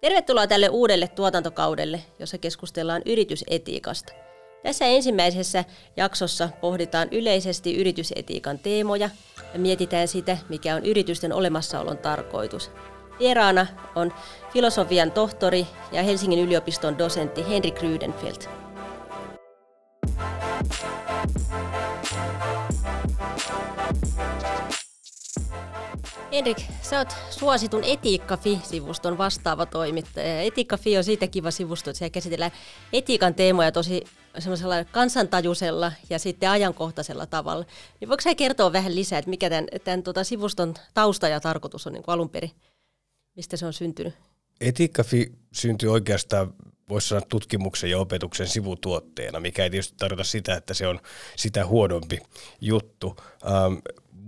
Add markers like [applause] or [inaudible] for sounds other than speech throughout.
Tervetuloa tälle uudelle tuotantokaudelle, jossa keskustellaan yritysetiikasta. Tässä ensimmäisessä jaksossa pohditaan yleisesti yritysetiikan teemoja ja mietitään sitä, mikä on yritysten olemassaolon tarkoitus. Vieraana on filosofian tohtori ja Helsingin yliopiston dosentti Henrik Rydenfeldt. Henrik, sä oot suositun Etiikka.fi-sivuston vastaava toimittaja. Etiikka.fi on siitä kiva sivusto, että siellä käsitellään etiikan teemoja tosi semmoisella kansantajuisella ja sitten ajankohtaisella tavalla. Niin voiko sä kertoa vähän lisää, että mikä tämän, tämän tota sivuston tausta ja tarkoitus on niin kuin alun perin? Mistä se on syntynyt? Etiikka.fi syntyi oikeastaan voisi sanoa tutkimuksen ja opetuksen sivutuotteena, mikä ei tietysti tarkoita sitä, että se on sitä huonompi juttu. Ähm,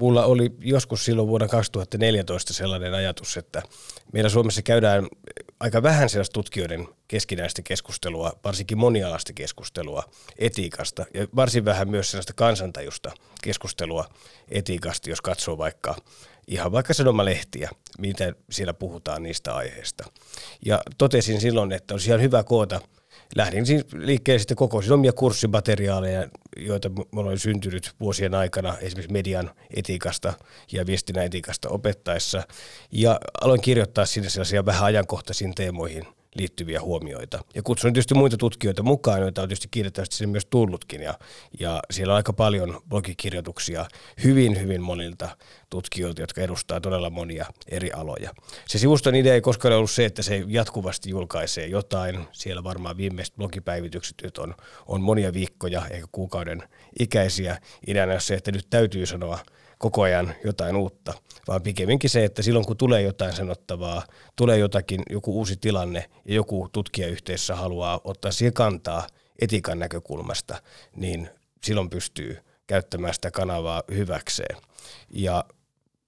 mulla oli joskus silloin vuonna 2014 sellainen ajatus, että meillä Suomessa käydään aika vähän sellaista tutkijoiden keskinäistä keskustelua, varsinkin monialaista keskustelua etiikasta ja varsin vähän myös sellaista kansantajusta keskustelua etiikasta, jos katsoo vaikka ihan vaikka sanomalehtiä, mitä siellä puhutaan niistä aiheista. Ja totesin silloin, että olisi ihan hyvä koota – lähdin siis liikkeelle sitten kokoisin omia kurssimateriaaleja, joita minulla oli syntynyt vuosien aikana esimerkiksi median etiikasta ja viestinnän etiikasta opettaessa. Ja aloin kirjoittaa sinne sellaisia vähän ajankohtaisiin teemoihin – liittyviä huomioita. Ja kutsun tietysti muita tutkijoita mukaan, joita on tietysti kiitettävästi sinne myös tullutkin. Ja, ja siellä on aika paljon blogikirjoituksia hyvin, hyvin monilta tutkijoilta, jotka edustaa todella monia eri aloja. Se sivuston idea ei koskaan ollut se, että se jatkuvasti julkaisee jotain. Siellä varmaan viimeiset blogipäivitykset nyt on, on monia viikkoja, eikä kuukauden ikäisiä. Ideana on se, että nyt täytyy sanoa – koko ajan jotain uutta, vaan pikemminkin se, että silloin kun tulee jotain sanottavaa, tulee jotakin, joku uusi tilanne ja joku tutkijayhteisössä haluaa ottaa siihen kantaa etiikan näkökulmasta, niin silloin pystyy käyttämään sitä kanavaa hyväkseen. Ja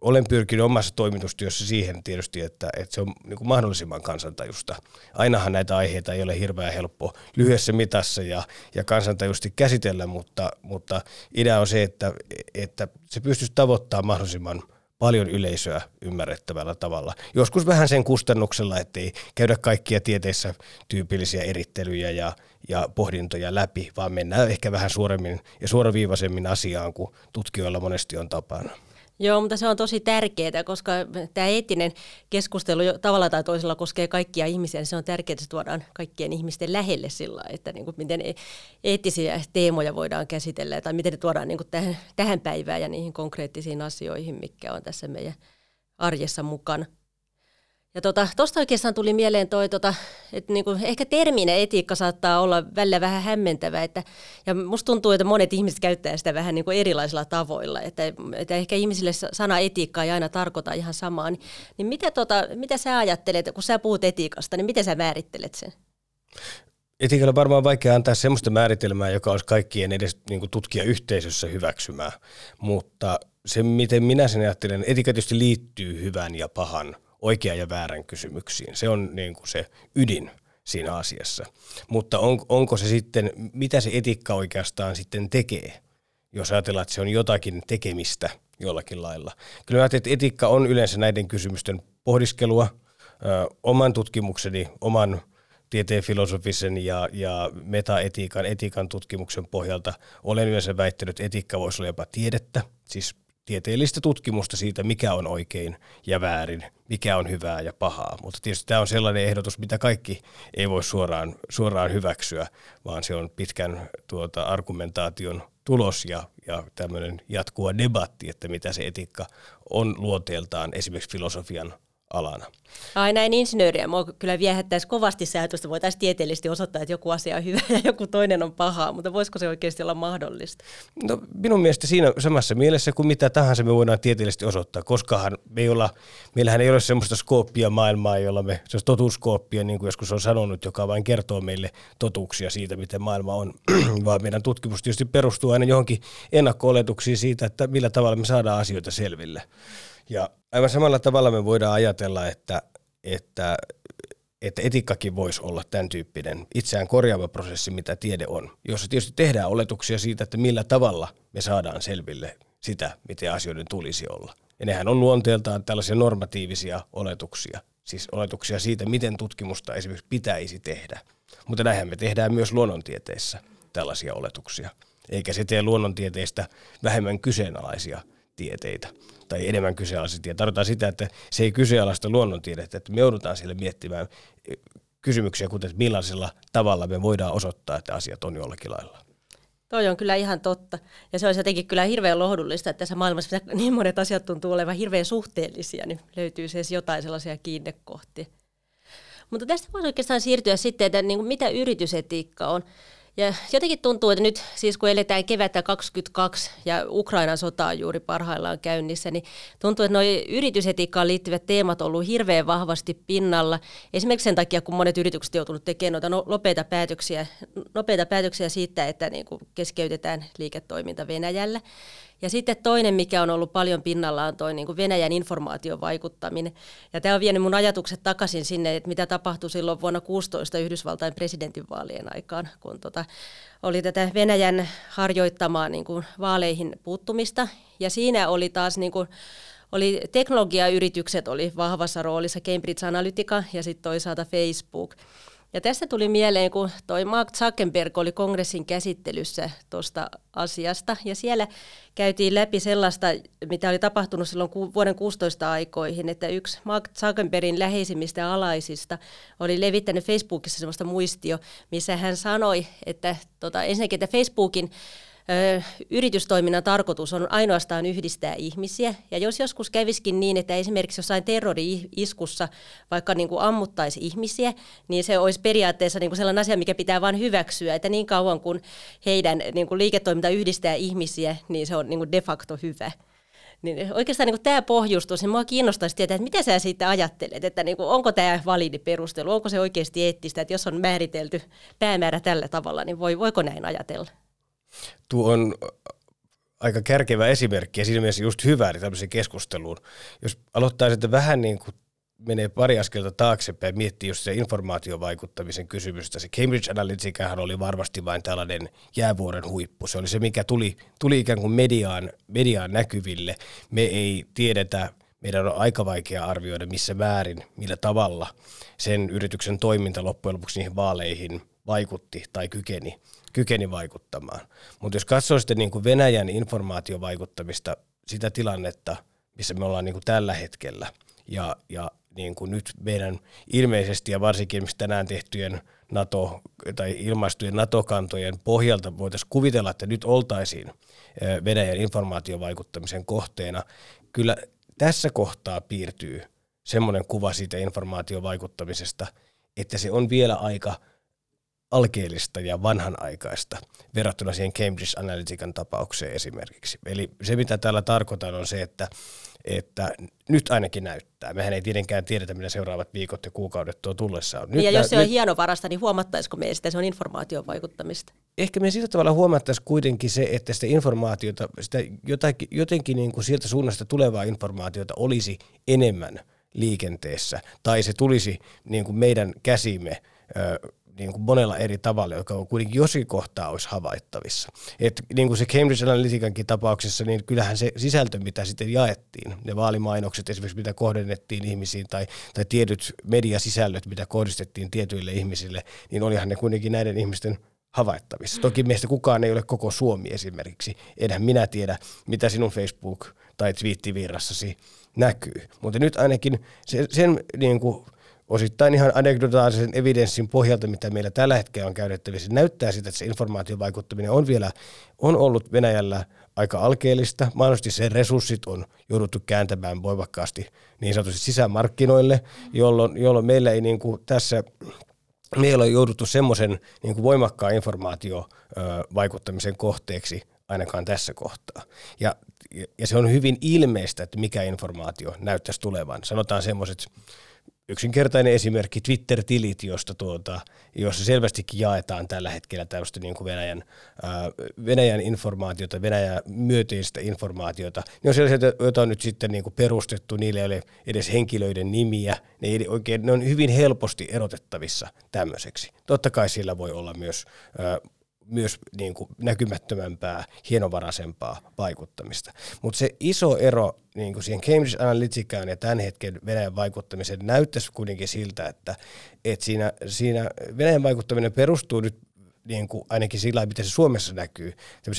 olen pyrkinyt omassa toimitustyössä siihen tietysti, että, että se on niin kuin mahdollisimman kansantajusta. Ainahan näitä aiheita ei ole hirveän helppo lyhyessä mitassa ja, ja kansantajusti käsitellä, mutta, mutta idea on se, että, että se pystyisi tavoittamaan mahdollisimman paljon yleisöä ymmärrettävällä tavalla. Joskus vähän sen kustannuksella, ettei käydä kaikkia tieteissä tyypillisiä erittelyjä ja, ja pohdintoja läpi, vaan mennään ehkä vähän suoremmin ja suoraviivaisemmin asiaan, kuin tutkijoilla monesti on tapana. Joo, mutta se on tosi tärkeää, koska tämä eettinen keskustelu tavalla tai toisella koskee kaikkia ihmisiä, niin se on tärkeää, että se tuodaan kaikkien ihmisten lähelle sillä että niin kuin miten e-, eettisiä teemoja voidaan käsitellä tai miten ne tuodaan niin kuin tähän, tähän päivään ja niihin konkreettisiin asioihin, mikä on tässä meidän arjessa mukana. Ja tuosta tota, oikeastaan tuli mieleen toi, tota, että niinku, ehkä terminen etiikka saattaa olla välillä vähän hämmentävä. Että, ja musta tuntuu, että monet ihmiset käyttää sitä vähän niinku erilaisilla tavoilla. Että, että ehkä ihmisille sana etiikka ei aina tarkoita ihan samaa. Niin, niin mitä, tota, mitä sä ajattelet, kun sä puhut etiikasta, niin miten sä määrittelet sen? Etiikalla on varmaan vaikea antaa sellaista määritelmää, joka olisi kaikkien edes niin tutkijayhteisössä hyväksymää. Mutta se, miten minä sen ajattelen, etiikka tietysti liittyy hyvän ja pahan oikean ja väärän kysymyksiin. Se on niin kuin se ydin siinä asiassa. Mutta on, onko se sitten, mitä se etiikka oikeastaan sitten tekee, jos ajatellaan, että se on jotakin tekemistä jollakin lailla. Kyllä mä että etiikka on yleensä näiden kysymysten pohdiskelua, ö, oman tutkimukseni, oman tieteen filosofisen ja, ja metaetiikan, etiikan tutkimuksen pohjalta olen yleensä väittänyt, että etiikka voisi olla jopa tiedettä, siis tieteellistä tutkimusta siitä, mikä on oikein ja väärin, mikä on hyvää ja pahaa. Mutta tietysti tämä on sellainen ehdotus, mitä kaikki ei voi suoraan, suoraan hyväksyä, vaan se on pitkän tuota, argumentaation tulos ja, ja tämmöinen jatkuva debatti, että mitä se etiikka on luonteeltaan esimerkiksi filosofian alana. Ai näin insinööriä. Mua kyllä viehättäisi kovasti se ajatus, että voitaisiin tieteellisesti osoittaa, että joku asia on hyvä [laughs] ja joku toinen on paha, mutta voisiko se oikeasti olla mahdollista? No, minun mielestä siinä samassa mielessä kuin mitä tahansa me voidaan tieteellisesti osoittaa, koskahan me ei olla, meillähän ei ole semmoista skooppia maailmaa, jolla me, se on totuuskooppia, niin kuin joskus on sanonut, joka vain kertoo meille totuuksia siitä, miten maailma on, [clears throat] vaan meidän tutkimus tietysti perustuu aina johonkin ennakko-oletuksiin siitä, että millä tavalla me saadaan asioita selville. Ja aivan samalla tavalla me voidaan ajatella, että, että, että etiikkakin voisi olla tämän tyyppinen itseään korjaava prosessi, mitä tiede on, jossa tietysti tehdään oletuksia siitä, että millä tavalla me saadaan selville sitä, miten asioiden tulisi olla. Ja nehän on luonteeltaan tällaisia normatiivisia oletuksia. siis oletuksia siitä, miten tutkimusta esimerkiksi pitäisi tehdä. Mutta näinhän me tehdään myös luonnontieteissä tällaisia oletuksia. Eikä se tee luonnontieteistä vähemmän kyseenalaisia tieteitä tai enemmän kyseenalaisia tieteitä. Tarkoittaa sitä, että se ei kyseenalaista luonnontiedettä, että me joudutaan sille miettimään kysymyksiä, kuten millaisella tavalla me voidaan osoittaa, että asiat on jollakin lailla. Toi on kyllä ihan totta. Ja se olisi jotenkin kyllä hirveän lohdullista, että tässä maailmassa [laughs] niin monet asiat tuntuu olevan hirveän suhteellisia, niin löytyy siis jotain sellaisia kiinnekohtia. Mutta tästä voisi oikeastaan siirtyä sitten, että niin kuin mitä yritysetiikka on. Ja jotenkin tuntuu, että nyt siis kun eletään kevättä 22 ja Ukrainan sota on juuri parhaillaan käynnissä, niin tuntuu, että nuo yritysetiikkaan liittyvät teemat on ollut hirveän vahvasti pinnalla. Esimerkiksi sen takia, kun monet yritykset joutunut tekemään noita no, nopeita päätöksiä, nopeita päätöksiä siitä, että niin kuin keskeytetään liiketoiminta Venäjällä. Ja sitten toinen, mikä on ollut paljon pinnalla, on toi niin kuin Venäjän informaation vaikuttaminen. Ja tämä on vienyt mun ajatukset takaisin sinne, että mitä tapahtui silloin vuonna 16 Yhdysvaltain presidentinvaalien aikaan, kun tota, oli tätä Venäjän harjoittamaa niin kuin vaaleihin puuttumista. Ja siinä oli taas niin kuin, oli teknologiayritykset oli vahvassa roolissa, Cambridge Analytica ja sitten toisaalta Facebook. Ja tässä tuli mieleen, kun toi Mark Zuckerberg oli kongressin käsittelyssä tuosta asiasta, ja siellä käytiin läpi sellaista, mitä oli tapahtunut silloin vuoden 16 aikoihin, että yksi Mark Zuckerbergin läheisimmistä alaisista oli levittänyt Facebookissa sellaista muistio, missä hän sanoi, että tota, ensinnäkin, että Facebookin yritystoiminnan tarkoitus on ainoastaan yhdistää ihmisiä. Ja jos joskus käviskin niin, että esimerkiksi jossain terrori-iskussa vaikka niin kuin ammuttaisi ihmisiä, niin se olisi periaatteessa niin kuin sellainen asia, mikä pitää vain hyväksyä, että niin kauan kuin heidän niin kuin liiketoiminta yhdistää ihmisiä, niin se on niin kuin de facto hyvä. Niin oikeastaan niin tämä pohjustus, niin minua kiinnostaisi tietää, että mitä sä siitä ajattelet, että niin kuin, onko tämä validi perustelu, onko se oikeasti eettistä, että jos on määritelty päämäärä tällä tavalla, niin voi, voiko näin ajatella? Tuo on aika kärkevä esimerkki ja siinä mielessä just hyvä eli tämmöiseen keskusteluun. Jos aloittaisi, että vähän niin kuin menee pari askelta taaksepäin ja miettii just se informaatiovaikuttamisen kysymystä. Se Cambridge Analyticahan oli varmasti vain tällainen jäävuoren huippu. Se oli se, mikä tuli, tuli ikään kuin mediaan, mediaan näkyville. Me ei tiedetä, meidän on aika vaikea arvioida missä määrin, millä tavalla sen yrityksen toiminta loppujen lopuksi niihin vaaleihin vaikutti tai kykeni kykeni vaikuttamaan. Mutta jos katsoo sitten niin kuin Venäjän informaatiovaikuttamista, sitä tilannetta, missä me ollaan niin kuin tällä hetkellä, ja, ja niin kuin nyt meidän ilmeisesti ja varsinkin tänään tehtyjen NATO- tai ilmaistujen NATO-kantojen pohjalta voitaisiin kuvitella, että nyt oltaisiin Venäjän informaatiovaikuttamisen kohteena. Kyllä tässä kohtaa piirtyy semmoinen kuva siitä informaatiovaikuttamisesta, että se on vielä aika – alkeellista ja vanhanaikaista verrattuna siihen Cambridge Analytican tapaukseen esimerkiksi. Eli se, mitä täällä tarkoitan, on se, että, että nyt ainakin näyttää. Mehän ei tietenkään tiedetä, mitä seuraavat viikot ja kuukaudet tuo tullessaan. Nyt ja jos se on nyt, hienovarasta, niin huomattaisiko me sitä, se on informaation vaikuttamista? Ehkä me sillä tavalla huomattaisiin kuitenkin se, että sitä informaatiota, sitä jotenkin, jotenkin niin kuin sieltä suunnasta tulevaa informaatiota olisi enemmän liikenteessä, tai se tulisi niin kuin meidän käsimme niin kuin monella eri tavalla, joka on kuitenkin jossakin kohtaa olisi havaittavissa. Et niin kuin se Cambridge Analyticankin tapauksessa, niin kyllähän se sisältö, mitä sitten jaettiin, ne vaalimainokset esimerkiksi, mitä kohdennettiin ihmisiin, tai, tai tietyt mediasisällöt, mitä kohdistettiin tietyille ihmisille, niin olihan ne kuitenkin näiden ihmisten havaittavissa. Toki meistä kukaan ei ole koko Suomi esimerkiksi. Enhän minä tiedä, mitä sinun Facebook- tai twiittivirrassasi näkyy. Mutta nyt ainakin sen, sen niin kuin osittain ihan anekdotaalisen evidenssin pohjalta, mitä meillä tällä hetkellä on käytettävissä, näyttää sitä, että se informaatiovaikuttaminen on vielä on ollut Venäjällä aika alkeellista. Mahdollisesti sen resurssit on jouduttu kääntämään voimakkaasti niin sanotusti sisämarkkinoille, jolloin, jolloin meillä ei niin kuin tässä meillä on jouduttu semmoisen niin kuin voimakkaan informaatiovaikuttamisen kohteeksi ainakaan tässä kohtaa. Ja, ja se on hyvin ilmeistä, että mikä informaatio näyttäisi tulevan. Sanotaan semmoiset yksinkertainen esimerkki Twitter-tilit, josta tuota, jossa selvästikin jaetaan tällä hetkellä tällaista niin kuin Venäjän, ää, Venäjän informaatiota, Venäjän myöteistä informaatiota. Ne on sellaisia, joita on nyt sitten niin kuin perustettu, niille ei ole edes henkilöiden nimiä, ne, ei oikein, ne on hyvin helposti erotettavissa tämmöiseksi. Totta kai sillä voi olla myös ää, myös niin kuin näkymättömämpää, hienovaraisempaa vaikuttamista. Mutta se iso ero niin kuin siihen Cambridge Analyticaan ja tämän hetken Venäjän vaikuttamisen näyttäisi kuitenkin siltä, että, että siinä, siinä Venäjän vaikuttaminen perustuu nyt niin kuin ainakin sillä miten se Suomessa näkyy,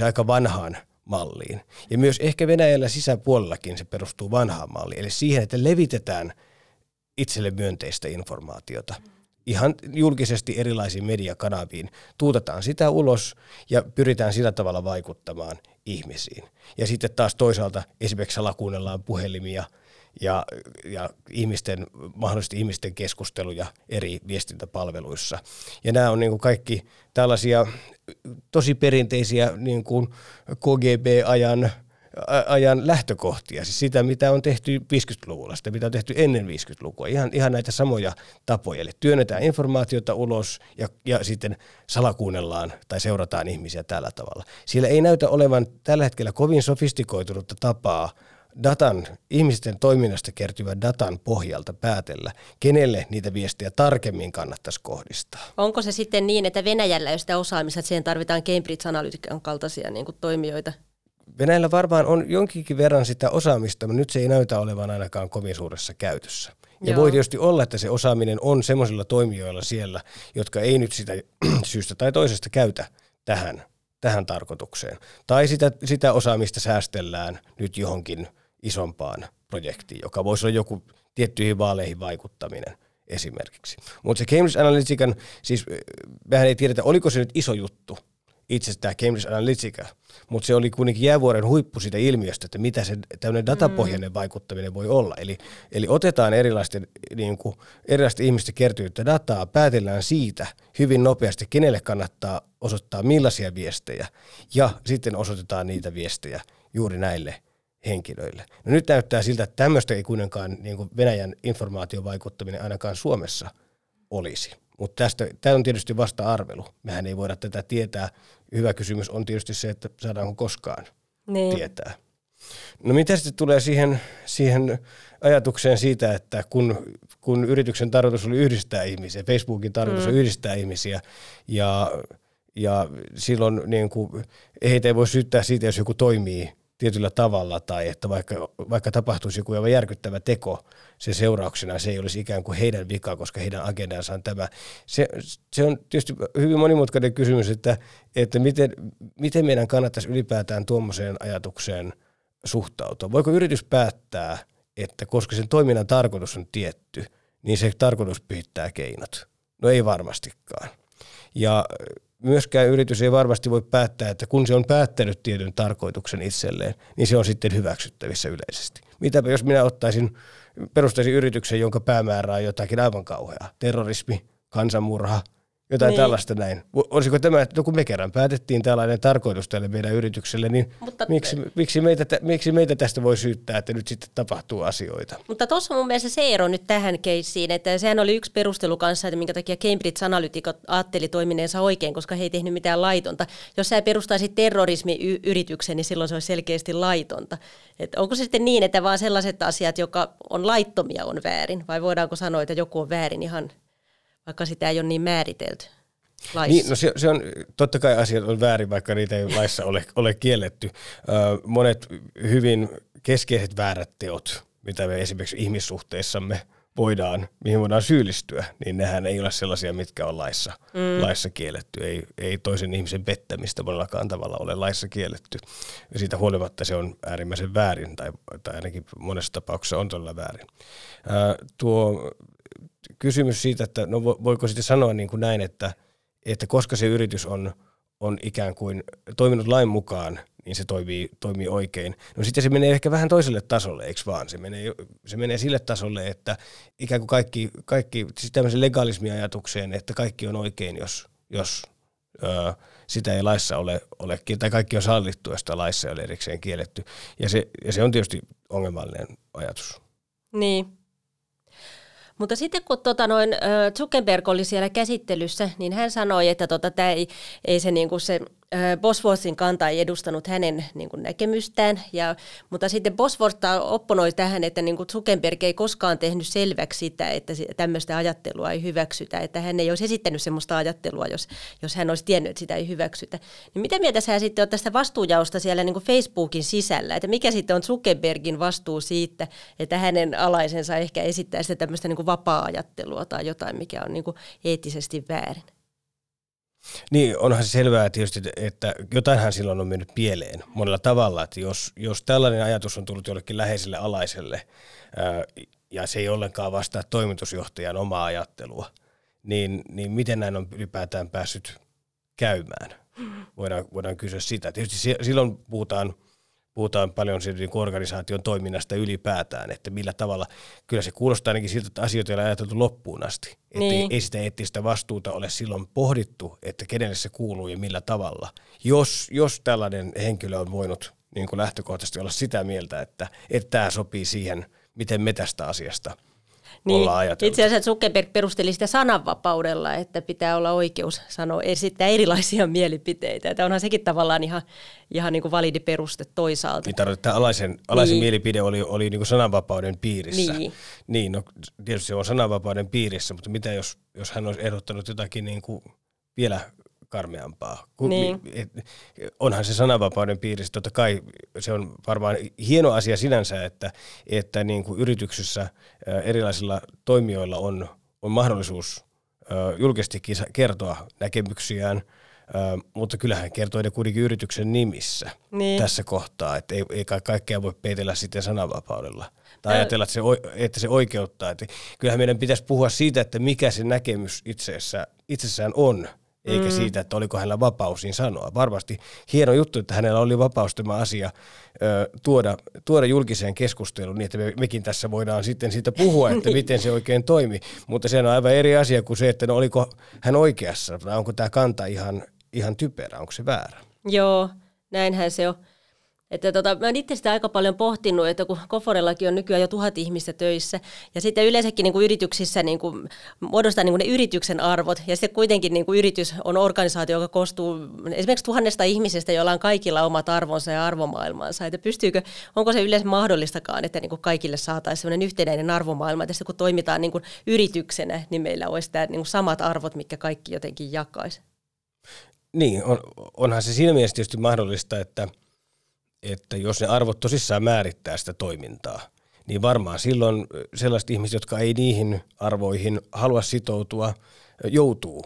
aika vanhaan malliin. Ja myös ehkä Venäjällä sisäpuolellakin se perustuu vanhaan malliin, eli siihen, että levitetään itselle myönteistä informaatiota. Ihan julkisesti erilaisiin mediakanaviin. Tuutetaan sitä ulos ja pyritään sillä tavalla vaikuttamaan ihmisiin. Ja sitten taas toisaalta esimerkiksi salakuunnellaan puhelimia – ja, ja ihmisten, mahdollisesti ihmisten keskusteluja eri viestintäpalveluissa. Ja nämä on niin kuin kaikki tällaisia tosi perinteisiä niin kuin KGB-ajan ajan lähtökohtia, siis sitä, mitä on tehty 50-luvulla, sitä, mitä on tehty ennen 50-lukua, ihan, ihan näitä samoja tapoja, eli työnnetään informaatiota ulos ja, ja sitten salakuunnellaan tai seurataan ihmisiä tällä tavalla. Siellä ei näytä olevan tällä hetkellä kovin sofistikoitunutta tapaa datan, ihmisten toiminnasta kertyvän datan pohjalta päätellä, kenelle niitä viestejä tarkemmin kannattaisi kohdistaa. Onko se sitten niin, että Venäjällä ei ole sitä osaamista, että siihen tarvitaan Cambridge Analytican kaltaisia niin kuin toimijoita? Venäjällä varmaan on jonkinkin verran sitä osaamista, mutta nyt se ei näytä olevan ainakaan kovin suuressa käytössä. Ja Joo. voi tietysti olla, että se osaaminen on semmoisilla toimijoilla siellä, jotka ei nyt sitä [clears throat] syystä tai toisesta käytä tähän, tähän tarkoitukseen. Tai sitä, sitä osaamista säästellään nyt johonkin – isompaan projektiin, joka voisi olla joku tiettyihin vaaleihin vaikuttaminen esimerkiksi. Mutta se Cambridge Analytican, siis mehän ei tiedetä, oliko se nyt iso juttu, itse tämä Cambridge Analytica, mutta se oli kuitenkin jäävuoren huippu siitä ilmiöstä, että mitä se tämmöinen datapohjainen mm. vaikuttaminen voi olla. Eli, eli otetaan erilaisten, niin kuin, erilaisten ihmisten kertynyttä dataa, päätellään siitä hyvin nopeasti, kenelle kannattaa osoittaa millaisia viestejä, ja sitten osoitetaan niitä viestejä juuri näille henkilöille. No nyt näyttää siltä, että tämmöistä ei kuitenkaan niin kuin Venäjän informaatiovaikuttaminen ainakaan Suomessa olisi. Mutta tästä, tämä on tietysti vasta arvelu. Mehän ei voida tätä tietää. Hyvä kysymys on tietysti se, että saadaanko koskaan niin. tietää. No mitä sitten tulee siihen, siihen ajatukseen siitä, että kun, kun yrityksen tarkoitus oli yhdistää ihmisiä, Facebookin tarkoitus mm. on yhdistää ihmisiä ja, ja silloin niin kuin, heitä ei voi syyttää siitä, jos joku toimii tietyllä tavalla tai että vaikka, vaikka tapahtuisi joku aivan järkyttävä teko, se seurauksena se ei olisi ikään kuin heidän vika, koska heidän agendansa on tämä. Se, se on tietysti hyvin monimutkainen kysymys, että, että miten, miten meidän kannattaisi ylipäätään tuommoiseen ajatukseen suhtautua. Voiko yritys päättää, että koska sen toiminnan tarkoitus on tietty, niin se tarkoitus pyhittää keinot? No ei varmastikaan. Ja myöskään yritys ei varmasti voi päättää, että kun se on päättänyt tietyn tarkoituksen itselleen, niin se on sitten hyväksyttävissä yleisesti. Mitäpä jos minä ottaisin, perustaisin yrityksen, jonka päämäärä on jotakin aivan kauheaa, terrorismi, kansanmurha, jotain niin. tällaista näin. Olisiko tämä, että kun me kerran päätettiin tällainen tarkoitus tälle meidän yritykselle, niin Mutta, miksi, miksi, meitä, miksi meitä tästä voi syyttää, että nyt sitten tapahtuu asioita? Mutta tuossa on mun mielestä se ero nyt tähän keissiin, että sehän oli yksi perustelu kanssa, että minkä takia Cambridge Analytica ajatteli toimineensa oikein, koska he ei tehnyt mitään laitonta. Jos sä perustaisit terrorismiyrityksen, niin silloin se olisi selkeästi laitonta. Et onko se sitten niin, että vaan sellaiset asiat, jotka on laittomia, on väärin? Vai voidaanko sanoa, että joku on väärin ihan vaikka sitä ei ole niin määritelty laissa. Niin, no se, se on, totta kai asiat on väärin, vaikka niitä ei laissa ole, ole kielletty. Ö, monet hyvin keskeiset väärät teot, mitä me esimerkiksi ihmissuhteissamme voidaan, mihin voidaan syyllistyä, niin nehän ei ole sellaisia, mitkä on laissa, mm. laissa kielletty. Ei, ei toisen ihmisen pettämistä monellakaan tavalla ole laissa kielletty. Ja siitä huolimatta se on äärimmäisen väärin, tai, tai ainakin monessa tapauksessa on todella väärin. Ää, tuo kysymys siitä, että no voiko sitten sanoa niin kuin näin, että, että koska se yritys on, on ikään kuin toiminut lain mukaan, niin se toimii, toimii oikein. No sitten se menee ehkä vähän toiselle tasolle, eikö vaan? Se menee, se menee sille tasolle, että ikään kuin kaikki, kaikki siis tämmöisen legalismiajatukseen, että kaikki on oikein, jos, jos ö, sitä ei laissa ole, ole, tai kaikki on sallittu, jos sitä laissa ei ole erikseen kielletty. Ja se, ja se on tietysti ongelmallinen ajatus. Niin, mutta sitten kun tota noin, Zuckerberg oli siellä käsittelyssä, niin hän sanoi, että tota, tämä ei, ei se, niinku se Bosworthin kanta ei edustanut hänen niin kuin, näkemystään, ja, mutta sitten Bosworth opponoi tähän, että niin kuin Zuckerberg ei koskaan tehnyt selväksi sitä, että tämmöistä ajattelua ei hyväksytä, että hän ei olisi esittänyt sellaista ajattelua, jos, jos hän olisi tiennyt, että sitä ei hyväksytä. Niin mitä mieltä sä sitten on tästä vastuujaosta siellä niin kuin Facebookin sisällä, että mikä sitten on Zuckerbergin vastuu siitä, että hänen alaisensa ehkä esittää sitä tämmöistä niin kuin vapaa-ajattelua tai jotain, mikä on niin kuin eettisesti väärin? Niin, onhan se selvää tietysti, että jotainhan silloin on mennyt pieleen monella tavalla, että jos, jos tällainen ajatus on tullut jollekin läheiselle alaiselle ää, ja se ei ollenkaan vastaa toimitusjohtajan omaa ajattelua, niin, niin miten näin on ylipäätään päässyt käymään? Voidaan, voidaan kysyä sitä. Tietysti silloin puhutaan puhutaan paljon siitä niin organisaation toiminnasta ylipäätään, että millä tavalla, kyllä se kuulostaa ainakin siltä, että asioita ei ole ajateltu loppuun asti. Niin. Että ei sitä eettistä vastuuta ole silloin pohdittu, että kenelle se kuuluu ja millä tavalla. Jos, jos tällainen henkilö on voinut niin kuin lähtökohtaisesti olla sitä mieltä, että, että tämä sopii siihen, miten me tästä asiasta – niin, ollaan ajateltu. Itse asiassa Zuckerberg perusteli sitä sananvapaudella, että pitää olla oikeus sanoa, esittää erilaisia [laughs] mielipiteitä. Että onhan sekin tavallaan ihan, ihan niin kuin validi peruste toisaalta. Niin tarkoittaa, alaisen, alaisen niin. mielipide oli, oli niin kuin sananvapauden piirissä. Niin. niin, no tietysti se on sananvapauden piirissä, mutta mitä jos, jos hän olisi ehdottanut jotakin niin kuin vielä karmeampaa. Niin. Et, onhan se sananvapauden piirissä, totta kai se on varmaan hieno asia sinänsä, että, että niin kuin yrityksessä erilaisilla toimijoilla on, on mahdollisuus julkisesti kertoa näkemyksiään, mutta kyllähän kertoo ne kuitenkin yrityksen nimissä niin. tässä kohtaa, että ei, ei kaikkea voi peitellä sitten sananvapaudella. Tai ajatella, että se, että se oikeuttaa. Että kyllähän meidän pitäisi puhua siitä, että mikä se näkemys itsessään, itsessään on – eikä mm. siitä, että oliko hänellä vapaus niin sanoa. Varmasti hieno juttu, että hänellä oli vapaus tämä asia ö, tuoda, tuoda julkiseen keskusteluun niin, että me, mekin tässä voidaan sitten siitä puhua, että [laughs] miten se oikein toimi. Mutta se on aivan eri asia kuin se, että no oliko hän oikeassa, vai onko tämä kanta ihan, ihan typerä, onko se väärä. Joo, näinhän se on. Että tota, mä oon itse sitä aika paljon pohtinut, että kun Koforellakin on nykyään jo tuhat ihmistä töissä, ja sitten yleensäkin niin kuin yrityksissä niin kuin, muodostaa niin kuin ne yrityksen arvot, ja sitten kuitenkin niin kuin yritys on organisaatio, joka koostuu esimerkiksi tuhannesta ihmisestä, joilla on kaikilla omat arvonsa ja arvomaailmansa. Että pystyykö, onko se yleensä mahdollistakaan, että niin kuin kaikille saataisiin sellainen yhtenäinen arvomaailma, että kun toimitaan niin kuin yrityksenä, niin meillä olisi tämä niin kuin samat arvot, mitkä kaikki jotenkin jakaisi. Niin, on, onhan se siinä mielessä tietysti mahdollista, että – että jos ne arvot tosissaan määrittää sitä toimintaa, niin varmaan silloin sellaiset ihmiset, jotka ei niihin arvoihin halua sitoutua, joutuu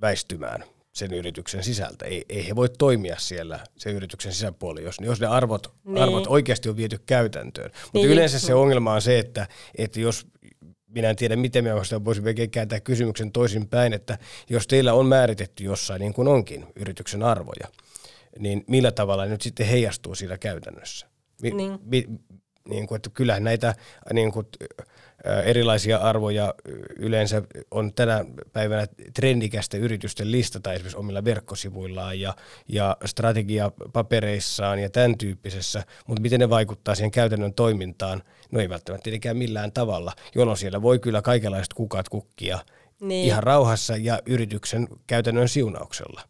väistymään sen yrityksen sisältä. Ei, ei he voi toimia siellä sen yrityksen sisäpuolella, jos, jos ne arvot, niin. arvot oikeasti on viety käytäntöön. Mutta niin. yleensä se ongelma on se, että, että jos minä en tiedä, miten me voisimme kääntää kysymyksen toisinpäin, että jos teillä on määritetty jossain, niin kuin onkin, yrityksen arvoja – niin millä tavalla ne nyt sitten heijastuu siinä käytännössä. Mi, niin. Mi, niin kuin, että kyllähän näitä niin kuin, erilaisia arvoja yleensä on tänä päivänä trendikästä yritysten listata esimerkiksi omilla verkkosivuillaan ja, ja strategiapapereissaan ja tämän tyyppisessä, mutta miten ne vaikuttaa siihen käytännön toimintaan, no ei välttämättä tietenkään millään tavalla, jolloin siellä voi kyllä kaikenlaiset kukat kukkia niin. ihan rauhassa ja yrityksen käytännön siunauksella.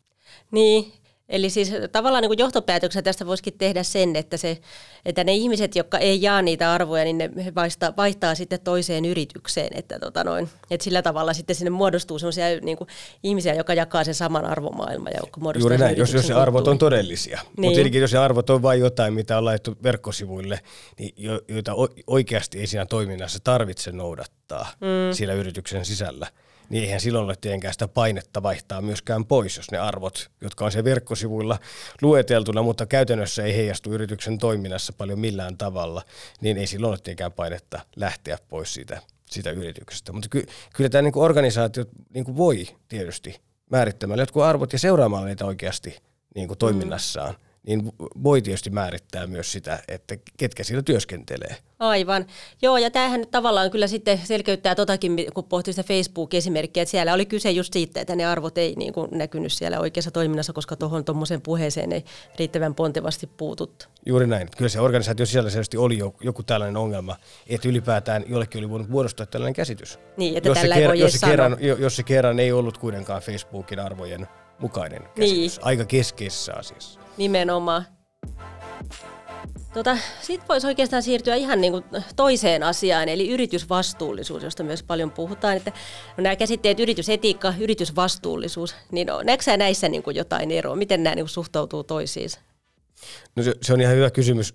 Niin, Eli siis tavallaan niin johtopäätöksen tästä voisikin tehdä sen, että, se, että ne ihmiset, jotka ei jaa niitä arvoja, niin ne vaihtaa, vaihtaa sitten toiseen yritykseen. Että, tota noin, että sillä tavalla sitten sinne muodostuu sellaisia niin kuin, ihmisiä, jotka jakaa sen saman arvomaailman. Ja jotka Juuri näin, jos, jos se arvot on todellisia. Niin. Mutta tietenkin jos se arvot on vain jotain, mitä on laittu verkkosivuille, niin jo, joita oikeasti ei siinä toiminnassa tarvitse noudattaa mm. siellä yrityksen sisällä – niin eihän silloin ole tietenkään sitä painetta vaihtaa myöskään pois, jos ne arvot, jotka on se verkkosivuilla lueteltuna, mutta käytännössä ei heijastu yrityksen toiminnassa paljon millään tavalla, niin ei silloin ole tietenkään painetta lähteä pois siitä, siitä yrityksestä. Mutta ky, kyllä tämä niin organisaatio niin voi tietysti määrittämällä jotkut arvot ja seuraamalla niitä oikeasti niin kuin toiminnassaan. Mm niin voi tietysti määrittää myös sitä, että ketkä siellä työskentelee. Aivan. Joo, ja tämähän nyt tavallaan kyllä sitten selkeyttää totakin, kun pohtii sitä Facebook-esimerkkiä, että siellä oli kyse just siitä, että ne arvot ei niin kuin näkynyt siellä oikeassa toiminnassa, koska tuohon tuommoiseen puheeseen ei riittävän pontevasti puututtu. Juuri näin. Kyllä se organisaatio sisällä selvästi oli joku tällainen ongelma, että ylipäätään jollekin oli voinut muodostaa tällainen käsitys. Niin, että jos, tällä se, ker- jos, se kerran, jos se kerran ei ollut kuitenkaan Facebookin arvojen mukainen käsitys, niin. aika keskeisessä asiassa. Nimenomaan. Tota, Sitten voisi oikeastaan siirtyä ihan niin kuin toiseen asiaan, eli yritysvastuullisuus, josta myös paljon puhutaan. Että no nämä käsitteet yritysetiikka, yritysvastuullisuus, niin näetkö näissä niin kuin jotain eroa? Miten nämä niin kuin suhtautuu toisiinsa? No se, se on ihan hyvä kysymys,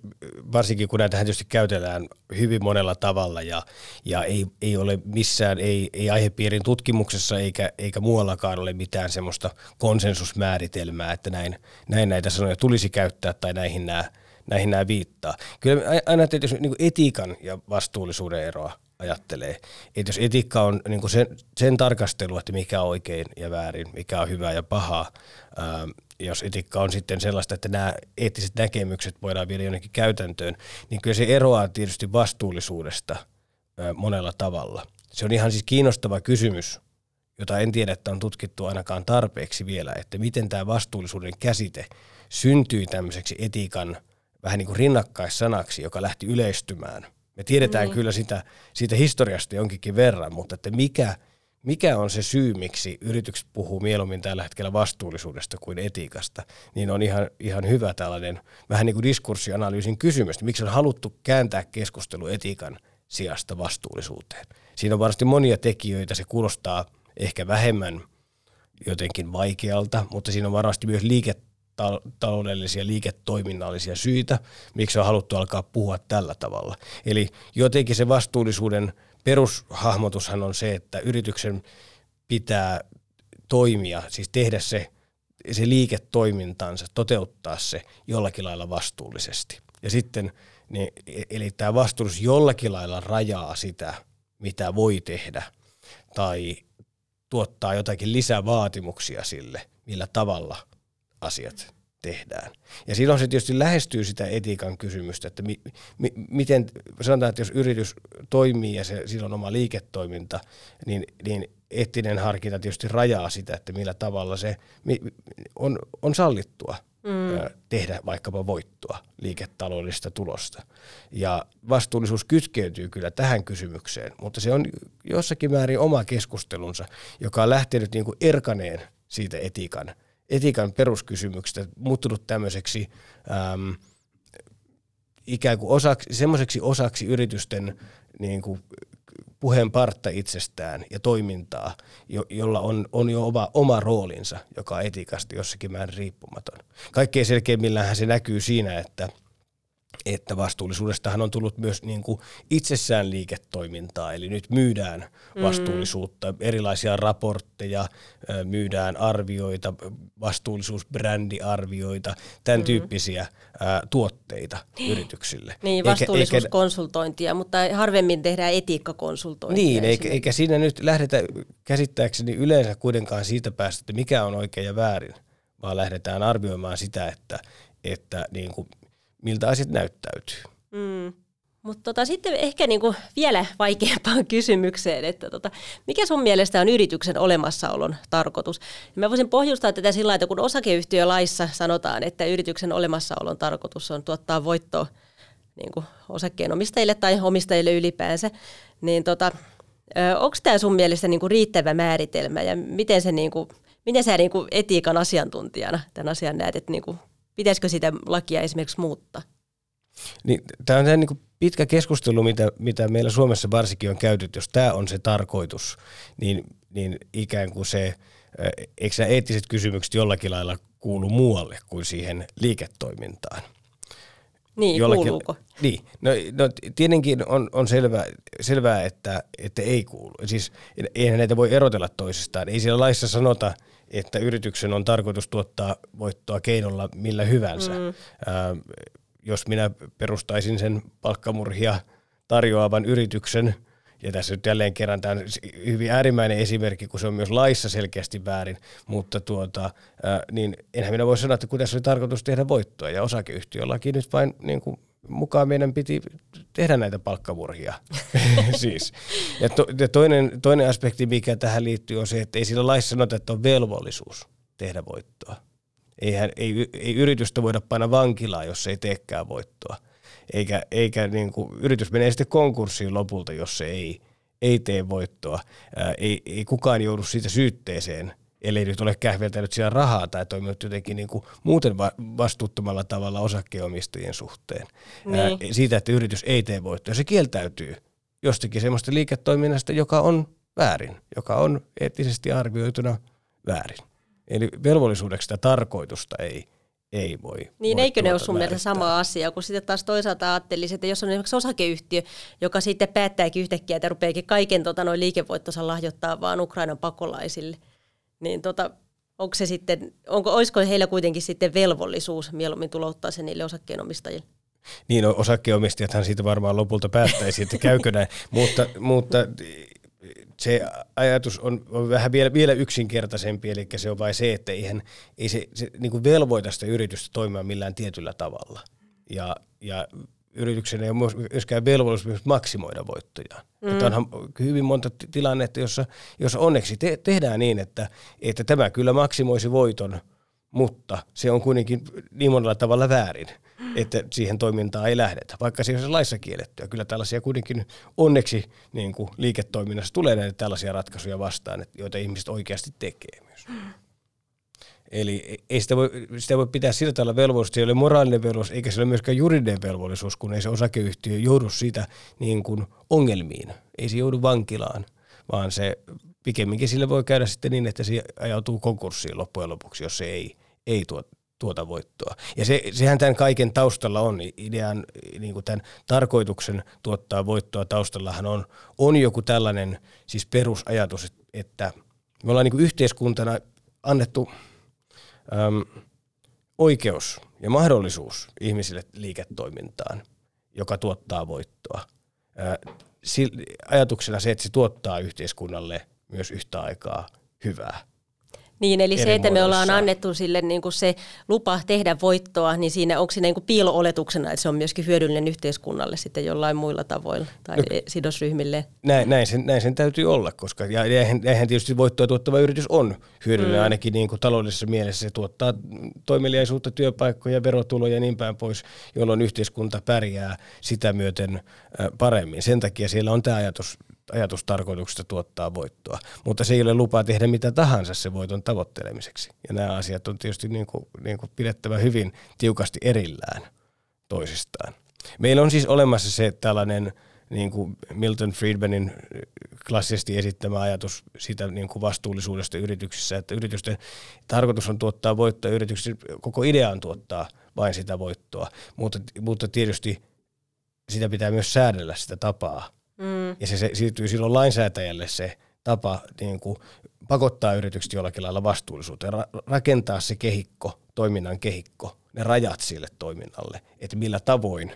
varsinkin kun näitä tietysti käytetään hyvin monella tavalla ja, ja ei, ei ole missään, ei, ei aihepiirin tutkimuksessa eikä, eikä muuallakaan ole mitään semmoista konsensusmääritelmää, että näin, näin näitä sanoja tulisi käyttää tai näihin nämä, näihin nämä viittaa. Kyllä aina tietysti niin etiikan ja vastuullisuuden eroa ajattelee. Että jos etiikka on niin sen, sen tarkastelu, että mikä on oikein ja väärin, mikä on hyvää ja pahaa, ää, jos etiikka on sitten sellaista, että nämä eettiset näkemykset voidaan viedä jonnekin käytäntöön, niin kyllä se eroaa tietysti vastuullisuudesta monella tavalla. Se on ihan siis kiinnostava kysymys, jota en tiedä, että on tutkittu ainakaan tarpeeksi vielä, että miten tämä vastuullisuuden käsite syntyi tämmöiseksi etiikan vähän niin kuin rinnakkaissanaksi, joka lähti yleistymään – me tiedetään mm. kyllä sitä, siitä historiasta jonkinkin verran, mutta että mikä, mikä on se syy, miksi yritykset puhuu mieluummin tällä hetkellä vastuullisuudesta kuin etiikasta, niin on ihan, ihan hyvä tällainen vähän niin kuin diskurssianalyysin kysymys, miksi on haluttu kääntää keskustelu etiikan sijasta vastuullisuuteen. Siinä on varmasti monia tekijöitä, se kuulostaa ehkä vähemmän jotenkin vaikealta, mutta siinä on varmasti myös liikettä taloudellisia liiketoiminnallisia syitä, miksi on haluttu alkaa puhua tällä tavalla. Eli jotenkin se vastuullisuuden perushahmotushan on se, että yrityksen pitää toimia, siis tehdä se, se liiketoimintansa, toteuttaa se jollakin lailla vastuullisesti. Ja sitten, niin, eli tämä vastuullisuus jollakin lailla rajaa sitä, mitä voi tehdä, tai tuottaa jotakin lisävaatimuksia sille, millä tavalla – asiat tehdään. Ja silloin se tietysti lähestyy sitä etiikan kysymystä, että mi, mi, miten, sanotaan, että jos yritys toimii ja se, sillä on oma liiketoiminta, niin, niin eettinen harkinta tietysti rajaa sitä, että millä tavalla se on, on sallittua mm. tehdä vaikkapa voittoa liiketaloudellista tulosta. Ja vastuullisuus kytkeytyy kyllä tähän kysymykseen, mutta se on jossakin määrin oma keskustelunsa, joka on lähtenyt niin kuin erkaneen siitä etiikan – etiikan peruskysymyksistä muuttunut tämmöiseksi äm, ikään kuin osaksi, semmoiseksi osaksi yritysten niin kuin puheen partta itsestään ja toimintaa, jo, jolla on, on jo oma, oma roolinsa, joka on etiikasta jossakin määrin riippumaton. Kaikkein selkeimmillähän se näkyy siinä, että – että vastuullisuudestahan on tullut myös niin kuin itsessään liiketoimintaa, eli nyt myydään mm. vastuullisuutta, mm. erilaisia raportteja, myydään arvioita, vastuullisuusbrändiarvioita, tämän mm. tyyppisiä ää, tuotteita niin. yrityksille. Niin, vastuullisuuskonsultointia, eikä, mutta harvemmin tehdään etiikkakonsultointia. Niin, eikä, eikä siinä nyt lähdetä käsittääkseni yleensä kuitenkaan siitä päästä, että mikä on oikein ja väärin, vaan lähdetään arvioimaan sitä, että, että niin kuin miltä asiat näyttäytyy. Mm. Mutta tota, sitten ehkä niinku vielä vaikeampaan [laughs] kysymykseen, että tota, mikä sun mielestä on yrityksen olemassaolon tarkoitus? Ja mä voisin pohjustaa tätä sillä että kun osakeyhtiölaissa sanotaan, että yrityksen olemassaolon tarkoitus on tuottaa voittoa niin osakkeenomistajille tai omistajille ylipäänsä, niin tota, onko tämä sun mielestä niinku riittävä määritelmä ja miten, se niinku, miten sä niinku etiikan asiantuntijana tämän asian näet, että niinku, Pitäisikö sitä lakia esimerkiksi muuttaa? Niin, tämä on niin kuin pitkä keskustelu, mitä, mitä meillä Suomessa varsinkin on käyty, jos tämä on se tarkoitus, niin, niin ikään kuin se, eikö nämä eettiset kysymykset jollakin lailla kuulu muualle kuin siihen liiketoimintaan? Niin, jollakin, kuuluuko? Niin, no, no tietenkin on, on selvää, selvää että, että ei kuulu. Siis eihän näitä voi erotella toisistaan. Ei siellä laissa sanota, että yrityksen on tarkoitus tuottaa voittoa keinolla millä hyvänsä. Mm. Ää, jos minä perustaisin sen palkkamurhia tarjoavan yrityksen, ja tässä nyt jälleen kerran tämä on hyvin äärimmäinen esimerkki, kun se on myös laissa selkeästi väärin, mutta tuota, ää, niin enhän minä voi sanoa, että kun tässä oli tarkoitus tehdä voittoa, ja osakeyhtiölaki nyt vain niin kuin mukaan meidän piti tehdä näitä palkkamurhia. [laughs] siis. Ja, to, ja toinen, toinen aspekti, mikä tähän liittyy, on se, että ei sillä laissa sanota, että on velvollisuus tehdä voittoa. Eihän, ei, ei yritystä voida panna vankilaan, jos ei teekään voittoa. Eikä, eikä niin kuin, yritys menee sitten konkurssiin lopulta, jos se ei, ei tee voittoa. Ää, ei, ei kukaan joudu siitä syytteeseen, ellei nyt ole kähveltänyt siellä rahaa tai toiminut jotenkin niin kuin muuten vastuuttomalla tavalla osakkeenomistajien suhteen. Niin. Ää, siitä, että yritys ei tee voittoa. Se kieltäytyy jostakin semmoista liiketoiminnasta, joka on väärin, joka on eettisesti arvioituna väärin. Eli velvollisuudeksi sitä tarkoitusta ei, ei voi. Niin voi eikö ne ole sun mielestä sama asia, kun sitten taas toisaalta ajattelisin, että jos on esimerkiksi osakeyhtiö, joka sitten päättääkin yhtäkkiä, että rupeakin kaiken tota, noin liikevoittonsa lahjoittaa vaan Ukrainan pakolaisille, niin tota, onko se sitten, onko, olisiko heillä kuitenkin sitten velvollisuus mieluummin tulouttaa se niille osakkeenomistajille? Niin, no, osakkeenomistajathan siitä varmaan lopulta päättäisi, että käykö näin, [laughs] mutta, mutta se ajatus on, on vähän vielä, vielä yksinkertaisempi, eli se on vain se, että eihän, ei se, se niin kuin velvoita sitä yritystä toimia millään tietyllä tavalla. Ja, ja yrityksen ei ole myöskään velvollisuus maksimoida voittoja. Mm. Että onhan hyvin monta tilannetta, jossa, jossa onneksi te, tehdään niin, että, että tämä kyllä maksimoisi voiton, mutta se on kuitenkin niin monella tavalla väärin että siihen toimintaan ei lähdetä, vaikka se on laissa kiellettyä. Kyllä tällaisia kuitenkin onneksi niin kuin liiketoiminnassa tulee näitä tällaisia ratkaisuja vastaan, joita ihmiset oikeasti tekee myös. [gasps] Eli ei sitä voi, sitä voi pitää sillä tavalla velvollisuus, se ei ole moraalinen velvollisuus, eikä se ole myöskään juridinen velvollisuus, kun ei se osakeyhtiö joudu siitä niin kuin ongelmiin. Ei se joudu vankilaan, vaan se pikemminkin sille voi käydä sitten niin, että se ajautuu konkurssiin loppujen lopuksi, jos se ei, ei tuo, tuota voittoa. Ja se, sehän tämän kaiken taustalla on, idean, niin kuin tämän tarkoituksen tuottaa voittoa taustallahan on, on joku tällainen siis perusajatus, että me ollaan niin kuin yhteiskuntana annettu äm, oikeus ja mahdollisuus ihmisille liiketoimintaan, joka tuottaa voittoa. Ää, ajatuksena se, että se tuottaa yhteiskunnalle myös yhtä aikaa hyvää. Niin, eli se, että me ollaan annettu sille niin kuin se lupa tehdä voittoa, niin siinä onko siinä niin kuin piilo-oletuksena, että se on myöskin hyödyllinen yhteiskunnalle sitten jollain muilla tavoilla tai no, sidosryhmille? Näin, näin, sen, näin sen täytyy olla, koska ja eihän, eihän tietysti voittoa tuottava yritys on hyödyllinen mm. ainakin niin kuin taloudellisessa mielessä. Se tuottaa toimeliaisuutta, työpaikkoja, verotuloja ja niin päin pois, jolloin yhteiskunta pärjää sitä myöten paremmin. Sen takia siellä on tämä ajatus ajatustarkoituksesta tuottaa voittoa. Mutta se ei ole lupa tehdä mitä tahansa se voiton tavoittelemiseksi. Ja nämä asiat on tietysti niin kuin, niin kuin pidettävä hyvin tiukasti erillään toisistaan. Meillä on siis olemassa se tällainen niin kuin Milton Friedmanin klassisesti esittämä ajatus siitä niin kuin vastuullisuudesta yrityksissä, että yritysten tarkoitus on tuottaa voittoa, yrityksen koko idea on tuottaa vain sitä voittoa, mutta, mutta tietysti sitä pitää myös säädellä sitä tapaa, Mm. Ja se, se siirtyy silloin lainsäätäjälle se tapa niin kuin pakottaa yritykset jollakin lailla vastuullisuuteen, ra- rakentaa se kehikko, toiminnan kehikko, ne rajat sille toiminnalle, että millä tavoin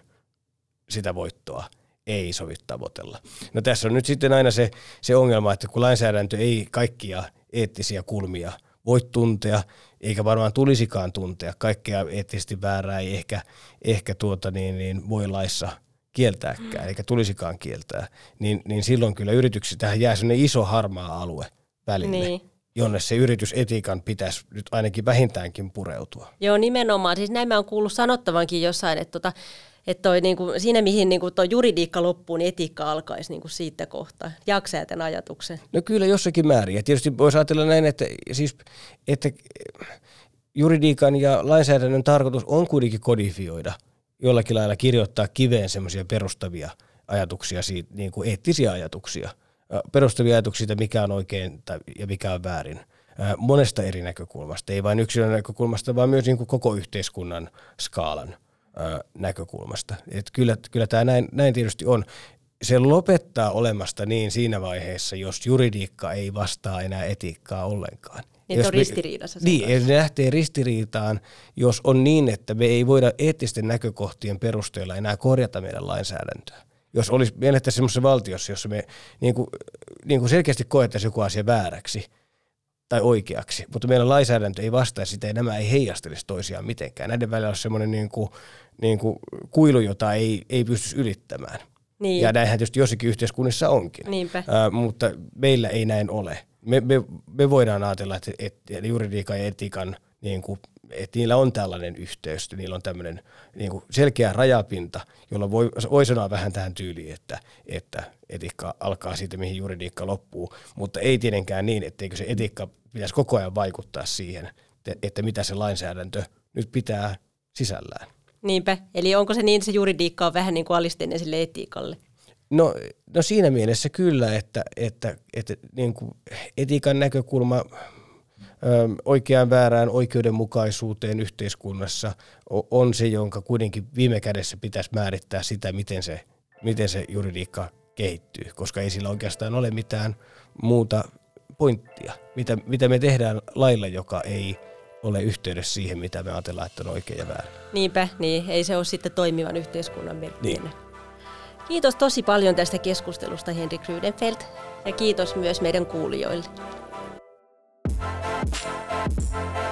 sitä voittoa ei sovi tavoitella. No tässä on nyt sitten aina se, se ongelma, että kun lainsäädäntö ei kaikkia eettisiä kulmia voi tuntea, eikä varmaan tulisikaan tuntea, kaikkea eettisesti väärää ei ehkä, ehkä tuota niin, niin voi laissa – kieltääkään, eikä tulisikaan kieltää, niin, niin silloin kyllä yrityksissä tähän jää sellainen iso harmaa alue välille. Niin jonne se yritysetiikan pitäisi nyt ainakin vähintäänkin pureutua. Joo, nimenomaan. Siis näin mä oon kuullut sanottavankin jossain, että, tota, että toi, niin kuin, siinä mihin niin kuin, toi juridiikka loppuu, niin etiikka alkaisi niin kuin siitä kohtaa. Jaksaa tämän ajatuksen? No kyllä jossakin määrin. Ja tietysti voisi ajatella näin, että, siis, että juridiikan ja lainsäädännön tarkoitus on kuitenkin kodifioida – jollakin lailla kirjoittaa kiveen semmoisia perustavia ajatuksia, siitä, niin kuin eettisiä ajatuksia, perustavia ajatuksia siitä, mikä on oikein ja mikä on väärin monesta eri näkökulmasta, ei vain yksilön näkökulmasta, vaan myös niin kuin koko yhteiskunnan skaalan näkökulmasta. Et kyllä, kyllä tämä näin, näin tietysti on. Se lopettaa olemasta niin siinä vaiheessa, jos juridiikka ei vastaa enää etiikkaa ollenkaan. Niin jos on ristiriidassa. Niin, ne lähtee ristiriitaan, jos on niin, että me ei voida eettisten näkökohtien perusteella enää korjata meidän lainsäädäntöä. Jos olisi mielettä semmoisessa valtiossa, jossa me niin kuin, niin kuin selkeästi koettaisiin joku asia vääräksi tai oikeaksi, mutta meidän lainsäädäntö ei vastaa sitä ja nämä ei heijastelisi toisiaan mitenkään. Näiden välillä on semmoinen niin kuin, niin kuin kuilu, jota ei, ei pystyisi ylittämään. Niin. Ja näinhän tietysti jossakin yhteiskunnissa onkin, Niinpä. Äh, mutta meillä ei näin ole me, me, me voidaan ajatella, että, että juridiikan ja etiikan niin kuin että niillä on tällainen yhteys, niillä on tämmöinen niin kuin selkeä rajapinta, jolla voi, voi sanoa vähän tähän tyyliin, että, että etiikka alkaa siitä, mihin juridiikka loppuu, mutta ei tietenkään niin, etteikö se etiikka pitäisi koko ajan vaikuttaa siihen, että mitä se lainsäädäntö nyt pitää sisällään. Niinpä, eli onko se niin, että se juridiikka on vähän niin kuin alisteinen sille etiikalle? No, no siinä mielessä kyllä, että, että, että niin kuin etiikan näkökulma oikeaan väärään oikeudenmukaisuuteen yhteiskunnassa on se, jonka kuitenkin viime kädessä pitäisi määrittää sitä, miten se, miten se juridiikka kehittyy, koska ei sillä oikeastaan ole mitään muuta pointtia, mitä, mitä me tehdään lailla, joka ei ole yhteydessä siihen, mitä me ajatellaan, että on oikein ja väärin. Niinpä, niin ei se ole sitten toimivan yhteiskunnan merkkinä. Niin. Kiitos tosi paljon tästä keskustelusta Henrik Rydenfeldt ja kiitos myös meidän kuulijoille. Thank you.